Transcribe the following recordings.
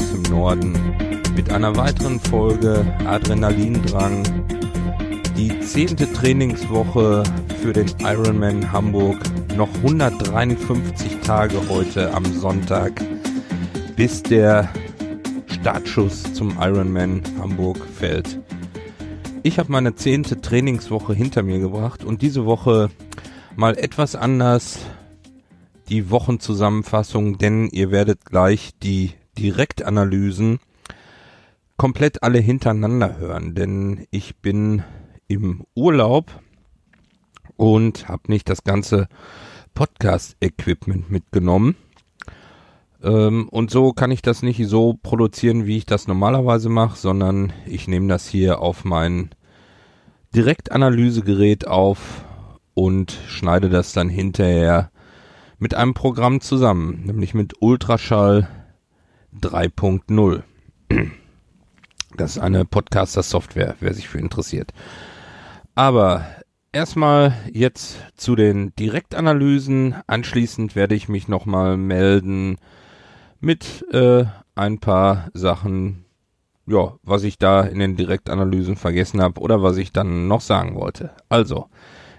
aus dem Norden mit einer weiteren Folge Adrenalindrang. Die zehnte Trainingswoche für den Ironman Hamburg. Noch 153 Tage heute am Sonntag, bis der Startschuss zum Ironman Hamburg fällt. Ich habe meine zehnte Trainingswoche hinter mir gebracht und diese Woche mal etwas anders die Wochenzusammenfassung, denn ihr werdet gleich die Direktanalysen komplett alle hintereinander hören, denn ich bin im Urlaub und habe nicht das ganze Podcast-Equipment mitgenommen. Ähm, und so kann ich das nicht so produzieren, wie ich das normalerweise mache, sondern ich nehme das hier auf mein Direktanalysegerät auf und schneide das dann hinterher mit einem Programm zusammen, nämlich mit Ultraschall 3.0. Das ist eine Podcaster-Software, wer sich für interessiert. Aber erstmal jetzt zu den Direktanalysen. Anschließend werde ich mich nochmal melden mit äh, ein paar Sachen, ja, was ich da in den Direktanalysen vergessen habe oder was ich dann noch sagen wollte. Also,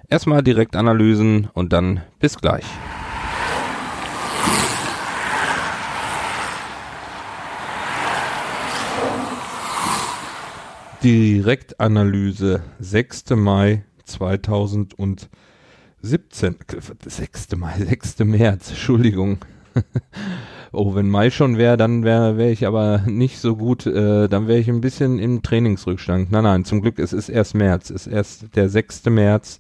erstmal Direktanalysen und dann bis gleich. Direktanalyse 6. Mai 2017. 6. Mai, 6. März, Entschuldigung. oh, wenn Mai schon wäre, dann wäre wär ich aber nicht so gut, äh, dann wäre ich ein bisschen im Trainingsrückstand. Nein, nein, zum Glück, es ist erst März, es ist erst der 6. März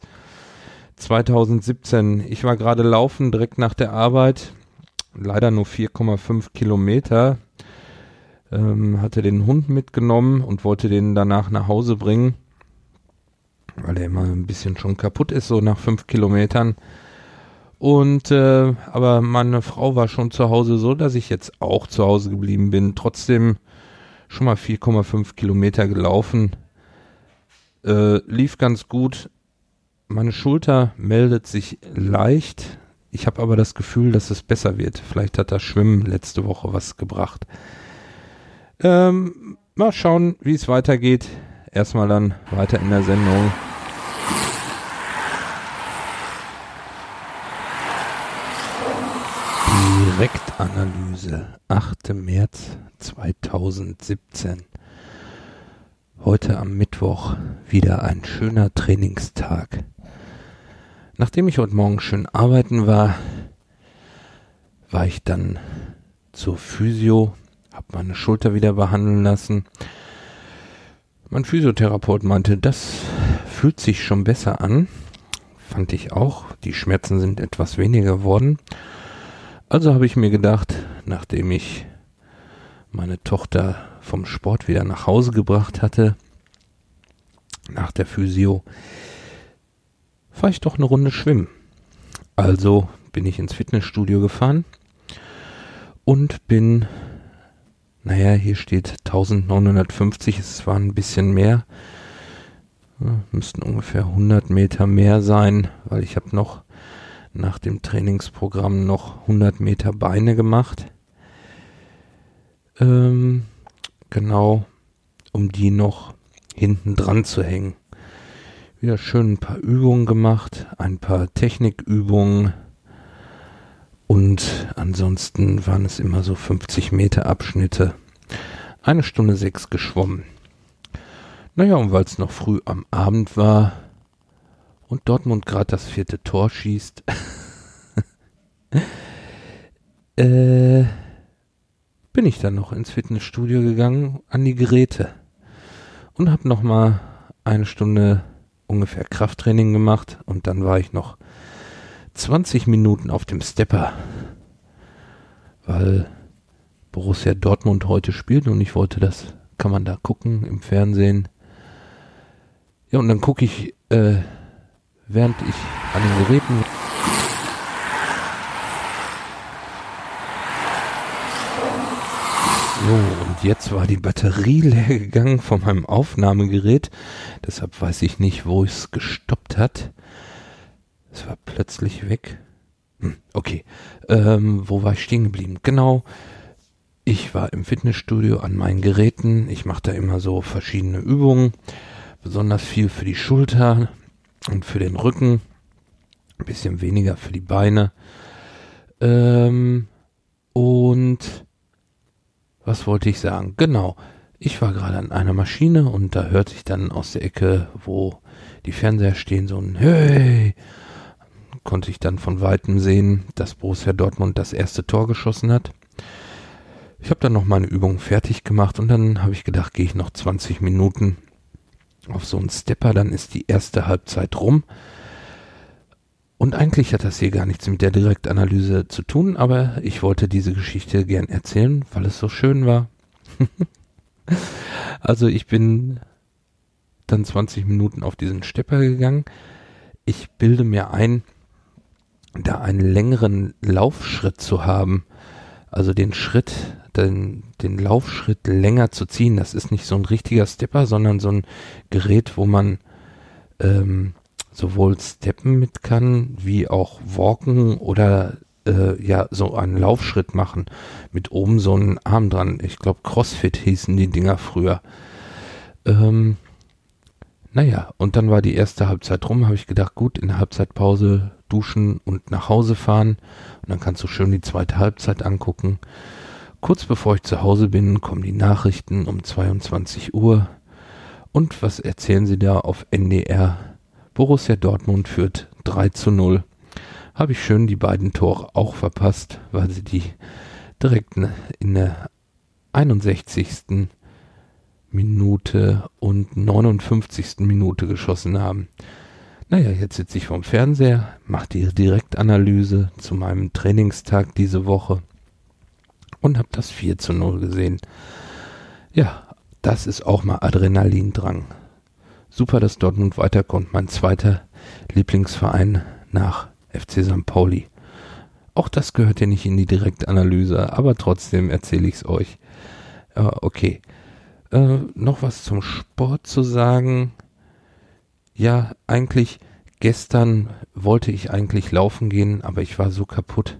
2017. Ich war gerade laufen, direkt nach der Arbeit, leider nur 4,5 Kilometer, ähm, hatte den Hund mitgenommen und wollte den danach nach Hause bringen, weil er immer ein bisschen schon kaputt ist, so nach fünf Kilometern. Und äh, aber meine Frau war schon zu Hause so, dass ich jetzt auch zu Hause geblieben bin. Trotzdem schon mal 4,5 Kilometer gelaufen. Äh, lief ganz gut. Meine Schulter meldet sich leicht. Ich habe aber das Gefühl, dass es besser wird. Vielleicht hat das Schwimmen letzte Woche was gebracht. Ähm, mal schauen, wie es weitergeht. Erstmal dann weiter in der Sendung. Direktanalyse, 8. März 2017. Heute am Mittwoch wieder ein schöner Trainingstag. Nachdem ich heute Morgen schön arbeiten war, war ich dann zur Physio, habe meine Schulter wieder behandeln lassen. Mein Physiotherapeut meinte, das fühlt sich schon besser an. Fand ich auch. Die Schmerzen sind etwas weniger geworden. Also habe ich mir gedacht, nachdem ich meine Tochter vom Sport wieder nach Hause gebracht hatte, nach der Physio, fahre ich doch eine Runde schwimmen. Also bin ich ins Fitnessstudio gefahren und bin, naja, hier steht 1950, es waren ein bisschen mehr, müssten ungefähr 100 Meter mehr sein, weil ich habe noch nach dem Trainingsprogramm noch 100 Meter Beine gemacht. Ähm, genau, um die noch hinten dran zu hängen. Wieder schön ein paar Übungen gemacht, ein paar Technikübungen und ansonsten waren es immer so 50 Meter Abschnitte. Eine Stunde sechs geschwommen. Naja, und weil es noch früh am Abend war, und Dortmund gerade das vierte Tor schießt, äh, bin ich dann noch ins Fitnessstudio gegangen an die Geräte und habe noch mal eine Stunde ungefähr Krafttraining gemacht und dann war ich noch 20 Minuten auf dem Stepper, weil Borussia Dortmund heute spielt und ich wollte das, kann man da gucken im Fernsehen. Ja, und dann gucke ich äh, während ich an den Geräten So, und jetzt war die Batterie leer gegangen von meinem Aufnahmegerät. Deshalb weiß ich nicht, wo es gestoppt hat. Es war plötzlich weg. Hm, okay. Ähm, wo war ich stehen geblieben? Genau. Ich war im Fitnessstudio an meinen Geräten. Ich mache da immer so verschiedene Übungen. Besonders viel für die Schulter und für den Rücken. Ein bisschen weniger für die Beine. Ähm, und was wollte ich sagen? Genau. Ich war gerade an einer Maschine und da hörte ich dann aus der Ecke, wo die Fernseher stehen, so ein Hey! Konnte ich dann von Weitem sehen, dass Borussia Dortmund das erste Tor geschossen hat. Ich habe dann noch meine Übung fertig gemacht und dann habe ich gedacht, gehe ich noch 20 Minuten auf so einen Stepper, dann ist die erste Halbzeit rum. Und eigentlich hat das hier gar nichts mit der Direktanalyse zu tun, aber ich wollte diese Geschichte gern erzählen, weil es so schön war. also ich bin dann 20 Minuten auf diesen Stepper gegangen. Ich bilde mir ein, da einen längeren Laufschritt zu haben, also den Schritt, den, den Laufschritt länger zu ziehen. Das ist nicht so ein richtiger Stepper, sondern so ein Gerät, wo man ähm, sowohl Steppen mit kann, wie auch Walken oder äh, ja, so einen Laufschritt machen. Mit oben so einen Arm dran. Ich glaube, CrossFit hießen die Dinger früher. Ähm, naja, und dann war die erste Halbzeit rum, habe ich gedacht, gut, in der Halbzeitpause duschen und nach Hause fahren. Und dann kannst du schön die zweite Halbzeit angucken. Kurz bevor ich zu Hause bin, kommen die Nachrichten um 22 Uhr. Und was erzählen sie da auf NDR? Borussia Dortmund führt 3 zu 0. Habe ich schön die beiden Tore auch verpasst, weil sie die direkt in der 61. Minute und 59. Minute geschossen haben. Naja, jetzt sitze ich vorm Fernseher, mache die Direktanalyse zu meinem Trainingstag diese Woche und habe das 4 zu 0 gesehen. Ja, das ist auch mal Adrenalindrang. Super, dass Dortmund weiterkommt. Mein zweiter Lieblingsverein nach FC St. Pauli. Auch das gehört ja nicht in die Direktanalyse, aber trotzdem erzähle ich es euch. Äh, okay. Äh, noch was zum Sport zu sagen. Ja, eigentlich gestern wollte ich eigentlich laufen gehen, aber ich war so kaputt,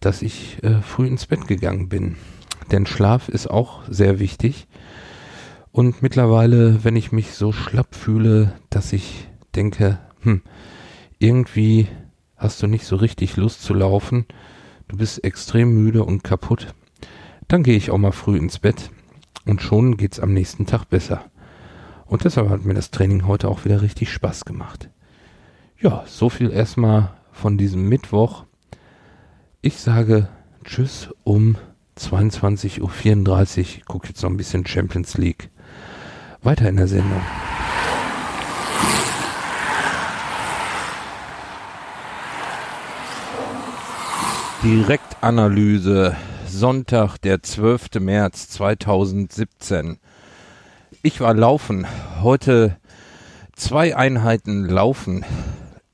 dass ich äh, früh ins Bett gegangen bin. Denn Schlaf ist auch sehr wichtig. Und mittlerweile, wenn ich mich so schlapp fühle, dass ich denke, hm, irgendwie hast du nicht so richtig Lust zu laufen, du bist extrem müde und kaputt, dann gehe ich auch mal früh ins Bett und schon geht's am nächsten Tag besser. Und deshalb hat mir das Training heute auch wieder richtig Spaß gemacht. Ja, so viel erstmal von diesem Mittwoch. Ich sage Tschüss um 22.34 Uhr. Guck jetzt noch ein bisschen Champions League. Weiter in der Sendung. Direktanalyse, Sonntag, der 12. März 2017. Ich war laufen, heute zwei Einheiten laufen.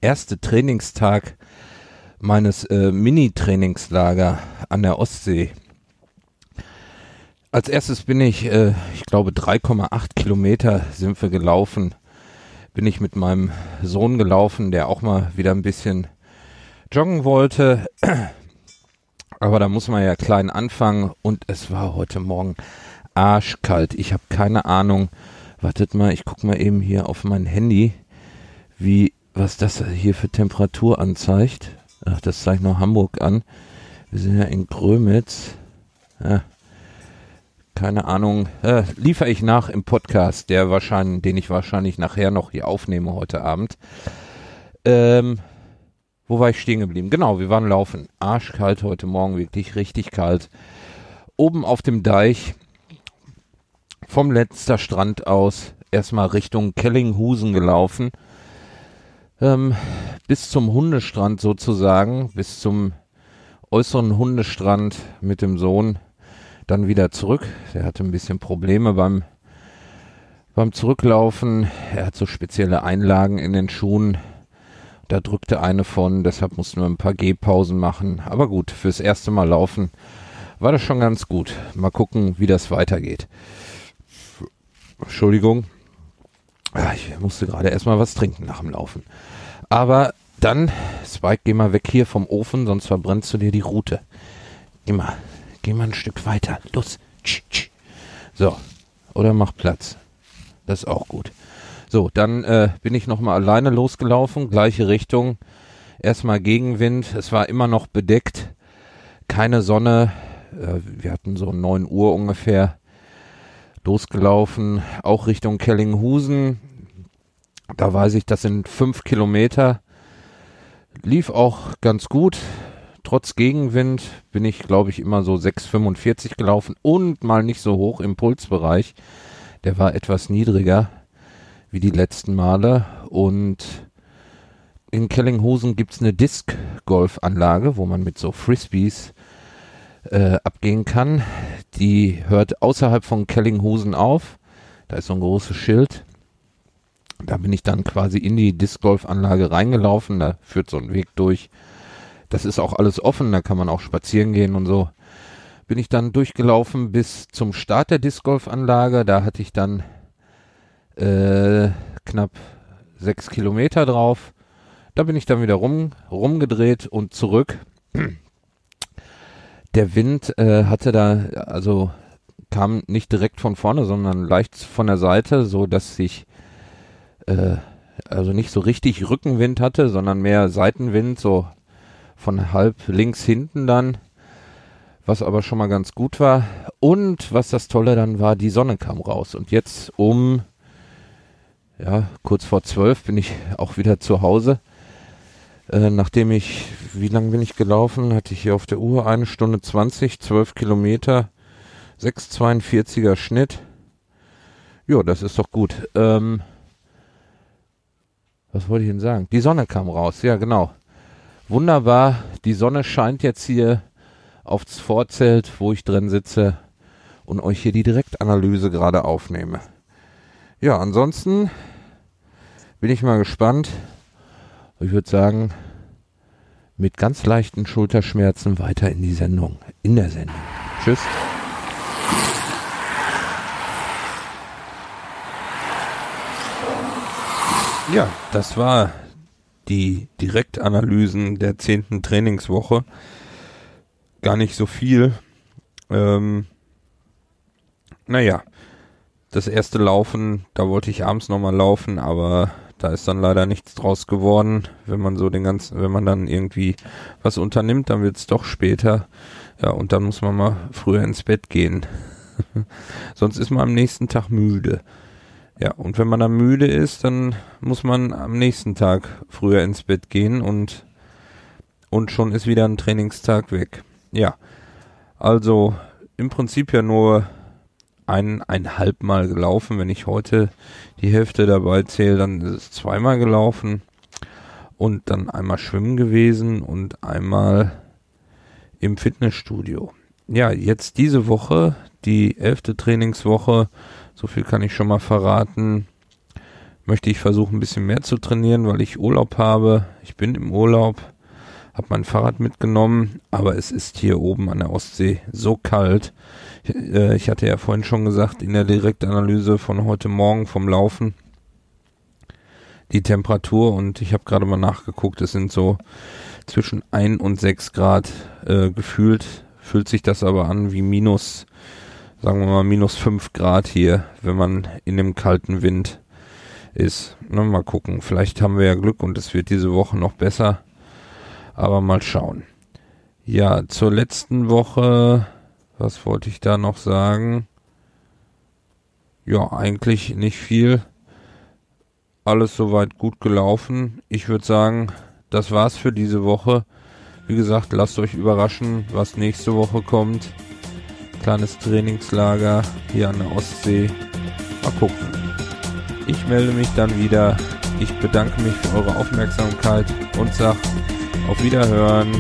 Erste Trainingstag meines äh, Mini-Trainingslager an der Ostsee. Als erstes bin ich, äh, ich glaube 3,8 Kilometer sind wir gelaufen. Bin ich mit meinem Sohn gelaufen, der auch mal wieder ein bisschen joggen wollte. Aber da muss man ja klein anfangen und es war heute Morgen arschkalt. Ich habe keine Ahnung. Wartet mal, ich guck mal eben hier auf mein Handy, wie was das hier für Temperatur anzeigt. Ach, das zeigt noch Hamburg an. Wir sind ja in Grömitz. Ja, keine Ahnung, äh, liefere ich nach im Podcast, der wahrscheinlich, den ich wahrscheinlich nachher noch hier aufnehme heute Abend. Ähm, wo war ich stehen geblieben? Genau, wir waren laufen. Arschkalt heute Morgen, wirklich richtig kalt. Oben auf dem Deich, vom letzter Strand aus, erstmal Richtung Kellinghusen gelaufen. Ähm, bis zum Hundestrand sozusagen, bis zum äußeren Hundestrand mit dem Sohn dann wieder zurück. Er hatte ein bisschen Probleme beim, beim Zurücklaufen. Er hat so spezielle Einlagen in den Schuhen. Da drückte eine von, deshalb mussten wir ein paar Gehpausen machen. Aber gut, fürs erste Mal laufen war das schon ganz gut. Mal gucken, wie das weitergeht. Entschuldigung. Ich musste gerade erstmal was trinken nach dem Laufen. Aber dann, Spike, geh mal weg hier vom Ofen, sonst verbrennst du dir die Route. Geh mal, geh mal ein Stück weiter. Los. So. Oder mach Platz. Das ist auch gut. So, dann äh, bin ich nochmal alleine losgelaufen, gleiche Richtung. Erstmal Gegenwind. Es war immer noch bedeckt. Keine Sonne. Äh, wir hatten so 9 Uhr ungefähr losgelaufen, auch Richtung Kellinghusen. Da weiß ich, das sind fünf Kilometer. Lief auch ganz gut. Trotz Gegenwind bin ich, glaube ich, immer so 6,45 gelaufen und mal nicht so hoch im Pulsbereich. Der war etwas niedriger wie die letzten Male. Und in Kellinghusen gibt es eine Disc-Golf-Anlage, wo man mit so Frisbees äh, abgehen kann. Die hört außerhalb von Kellinghusen auf. Da ist so ein großes Schild. Da bin ich dann quasi in die Disc-Golf-Anlage reingelaufen. Da führt so ein Weg durch. Das ist auch alles offen. Da kann man auch spazieren gehen und so. Bin ich dann durchgelaufen bis zum Start der Disc-Golf-Anlage. Da hatte ich dann äh, knapp sechs Kilometer drauf. Da bin ich dann wieder rum, rumgedreht und zurück der Wind äh, hatte da, also kam nicht direkt von vorne, sondern leicht von der Seite, so dass sich äh, also nicht so richtig Rückenwind hatte, sondern mehr Seitenwind, so von halb links hinten dann, was aber schon mal ganz gut war. Und was das Tolle dann war, die Sonne kam raus. Und jetzt um ja kurz vor zwölf bin ich auch wieder zu Hause äh, nachdem ich, wie lange bin ich gelaufen? Hatte ich hier auf der Uhr eine Stunde 20, 12 Kilometer, 6,42er Schnitt. Ja, das ist doch gut. Ähm, was wollte ich denn sagen? Die Sonne kam raus, ja genau. Wunderbar, die Sonne scheint jetzt hier aufs Vorzelt, wo ich drin sitze und euch hier die Direktanalyse gerade aufnehme. Ja, ansonsten bin ich mal gespannt, ich würde sagen, mit ganz leichten Schulterschmerzen weiter in die Sendung, in der Sendung. Tschüss. Ja, das war die Direktanalysen der zehnten Trainingswoche. Gar nicht so viel. Ähm, naja, das erste Laufen, da wollte ich abends nochmal laufen, aber da ist dann leider nichts draus geworden. Wenn man so den ganzen, wenn man dann irgendwie was unternimmt, dann wird es doch später. Ja, und dann muss man mal früher ins Bett gehen. Sonst ist man am nächsten Tag müde. Ja, und wenn man dann müde ist, dann muss man am nächsten Tag früher ins Bett gehen und, und schon ist wieder ein Trainingstag weg. Ja, also im Prinzip ja nur eineinhalb Mal gelaufen. Wenn ich heute die Hälfte dabei zähle, dann ist es zweimal gelaufen und dann einmal schwimmen gewesen und einmal im Fitnessstudio. Ja, jetzt diese Woche, die elfte Trainingswoche, so viel kann ich schon mal verraten, möchte ich versuchen, ein bisschen mehr zu trainieren, weil ich Urlaub habe. Ich bin im Urlaub, habe mein Fahrrad mitgenommen, aber es ist hier oben an der Ostsee so kalt, äh, ich hatte ja vorhin schon gesagt, in der Direktanalyse von heute Morgen vom Laufen die Temperatur und ich habe gerade mal nachgeguckt, es sind so zwischen 1 und 6 Grad äh, gefühlt, fühlt sich das aber an wie minus, sagen wir mal minus 5 Grad hier, wenn man in dem kalten Wind ist. Na, mal gucken, vielleicht haben wir ja Glück und es wird diese Woche noch besser, aber mal schauen. Ja, zur letzten Woche was wollte ich da noch sagen? Ja, eigentlich nicht viel. Alles soweit gut gelaufen. Ich würde sagen, das war's für diese Woche. Wie gesagt, lasst euch überraschen, was nächste Woche kommt. Kleines Trainingslager hier an der Ostsee. Mal gucken. Ich melde mich dann wieder. Ich bedanke mich für eure Aufmerksamkeit und sag auf Wiederhören.